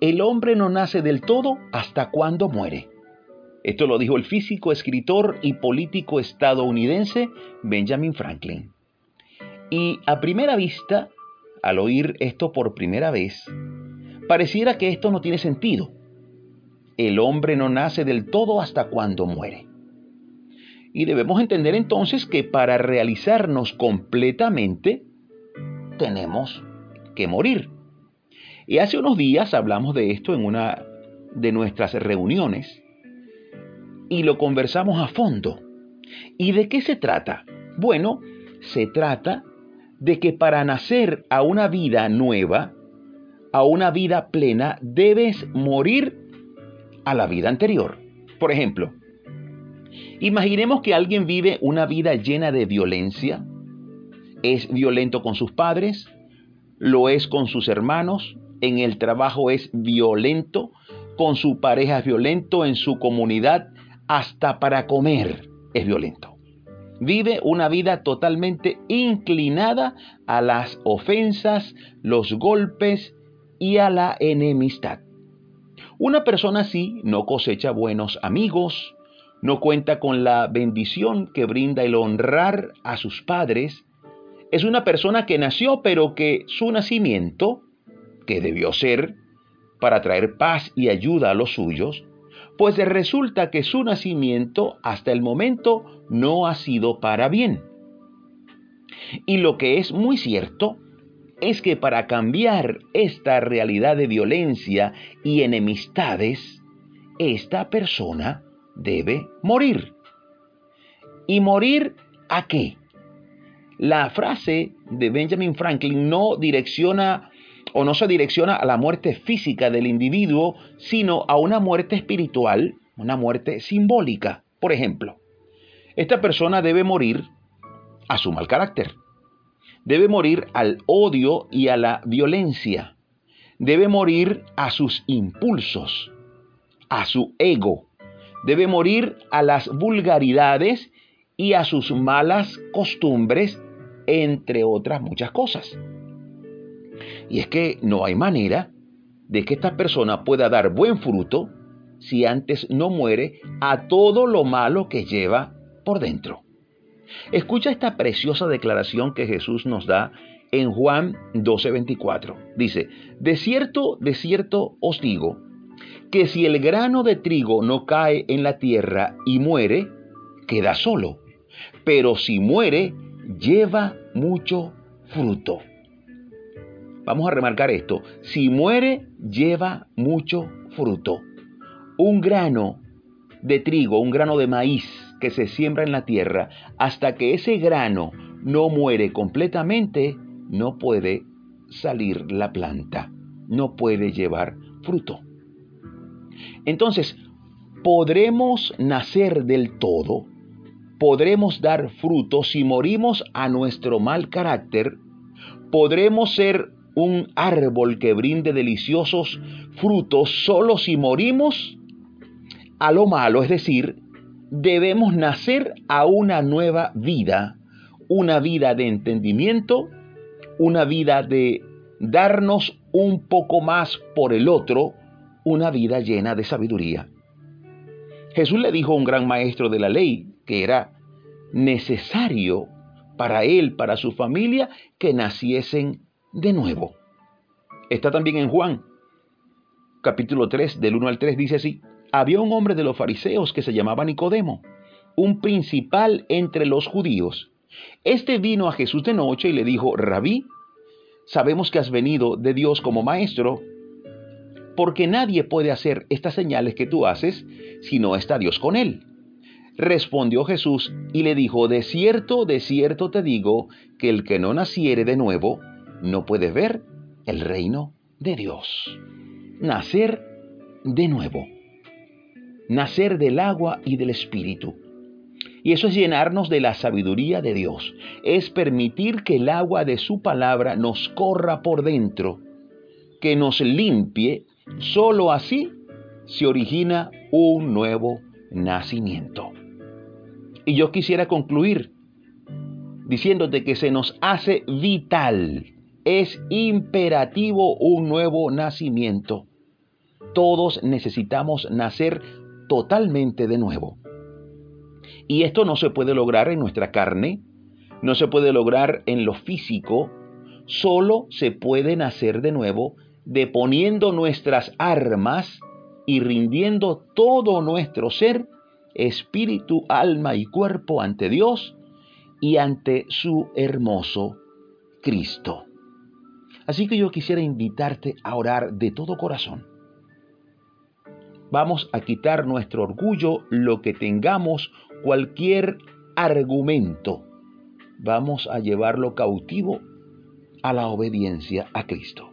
el hombre no nace del todo hasta cuando muere. Esto lo dijo el físico, escritor y político estadounidense Benjamin Franklin. Y a primera vista, al oír esto por primera vez, pareciera que esto no tiene sentido. El hombre no nace del todo hasta cuando muere. Y debemos entender entonces que para realizarnos completamente, tenemos que morir. Y hace unos días hablamos de esto en una de nuestras reuniones y lo conversamos a fondo. ¿Y de qué se trata? Bueno, se trata de que para nacer a una vida nueva, a una vida plena, debes morir a la vida anterior. Por ejemplo, imaginemos que alguien vive una vida llena de violencia, es violento con sus padres, lo es con sus hermanos, en el trabajo es violento, con su pareja es violento, en su comunidad hasta para comer es violento. Vive una vida totalmente inclinada a las ofensas, los golpes y a la enemistad. Una persona así no cosecha buenos amigos, no cuenta con la bendición que brinda el honrar a sus padres. Es una persona que nació pero que su nacimiento, que debió ser para traer paz y ayuda a los suyos, pues resulta que su nacimiento hasta el momento no ha sido para bien. Y lo que es muy cierto es que para cambiar esta realidad de violencia y enemistades, esta persona debe morir. ¿Y morir a qué? La frase de Benjamin Franklin no direcciona o no se direcciona a la muerte física del individuo, sino a una muerte espiritual, una muerte simbólica. Por ejemplo, esta persona debe morir a su mal carácter, debe morir al odio y a la violencia, debe morir a sus impulsos, a su ego, debe morir a las vulgaridades y a sus malas costumbres, entre otras muchas cosas. Y es que no hay manera de que esta persona pueda dar buen fruto si antes no muere a todo lo malo que lleva por dentro. Escucha esta preciosa declaración que Jesús nos da en Juan 12:24. Dice, de cierto, de cierto os digo, que si el grano de trigo no cae en la tierra y muere, queda solo, pero si muere, lleva mucho fruto. Vamos a remarcar esto. Si muere, lleva mucho fruto. Un grano de trigo, un grano de maíz que se siembra en la tierra, hasta que ese grano no muere completamente, no puede salir la planta, no puede llevar fruto. Entonces, podremos nacer del todo, podremos dar fruto si morimos a nuestro mal carácter, podremos ser un árbol que brinde deliciosos frutos solo si morimos a lo malo, es decir, debemos nacer a una nueva vida, una vida de entendimiento, una vida de darnos un poco más por el otro, una vida llena de sabiduría. Jesús le dijo a un gran maestro de la ley que era necesario para él, para su familia, que naciesen de nuevo. Está también en Juan, capítulo 3, del 1 al 3, dice así, había un hombre de los fariseos que se llamaba Nicodemo, un principal entre los judíos. Este vino a Jesús de noche y le dijo, Rabí, sabemos que has venido de Dios como maestro, porque nadie puede hacer estas señales que tú haces si no está Dios con él. Respondió Jesús y le dijo, de cierto, de cierto te digo, que el que no naciere de nuevo no puede ver el reino de Dios. Nacer de nuevo. Nacer del agua y del espíritu. Y eso es llenarnos de la sabiduría de Dios. Es permitir que el agua de su palabra nos corra por dentro, que nos limpie. Solo así se origina un nuevo nacimiento. Y yo quisiera concluir diciéndote que se nos hace vital, es imperativo un nuevo nacimiento. Todos necesitamos nacer totalmente de nuevo. Y esto no se puede lograr en nuestra carne, no se puede lograr en lo físico, solo se puede nacer de nuevo deponiendo nuestras armas y rindiendo todo nuestro ser, espíritu, alma y cuerpo ante Dios y ante su hermoso Cristo. Así que yo quisiera invitarte a orar de todo corazón. Vamos a quitar nuestro orgullo, lo que tengamos, cualquier argumento. Vamos a llevarlo cautivo a la obediencia a Cristo.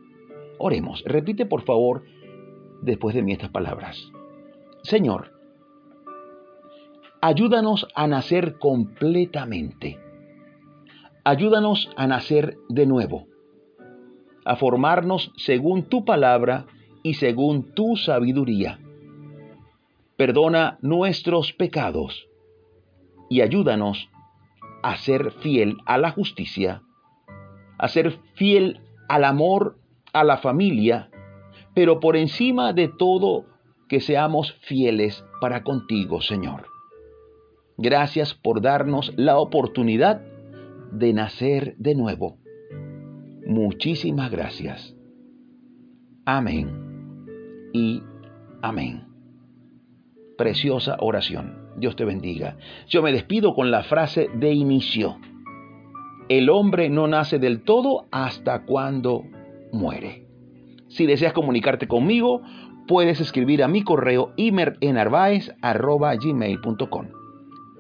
Oremos. Repite por favor después de mí estas palabras. Señor, ayúdanos a nacer completamente. Ayúdanos a nacer de nuevo, a formarnos según tu palabra y según tu sabiduría. Perdona nuestros pecados y ayúdanos a ser fiel a la justicia, a ser fiel al amor, a la familia pero por encima de todo, que seamos fieles para contigo, Señor. Gracias por darnos la oportunidad de nacer de nuevo. Muchísimas gracias. Amén y amén. Preciosa oración. Dios te bendiga. Yo me despido con la frase de inicio. El hombre no nace del todo hasta cuando muere. Si deseas comunicarte conmigo, puedes escribir a mi correo imerenarvaez.gmail.com.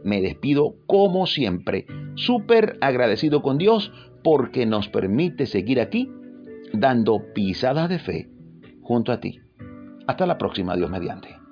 Me despido como siempre, súper agradecido con Dios porque nos permite seguir aquí dando pisadas de fe junto a ti. Hasta la próxima, Dios mediante.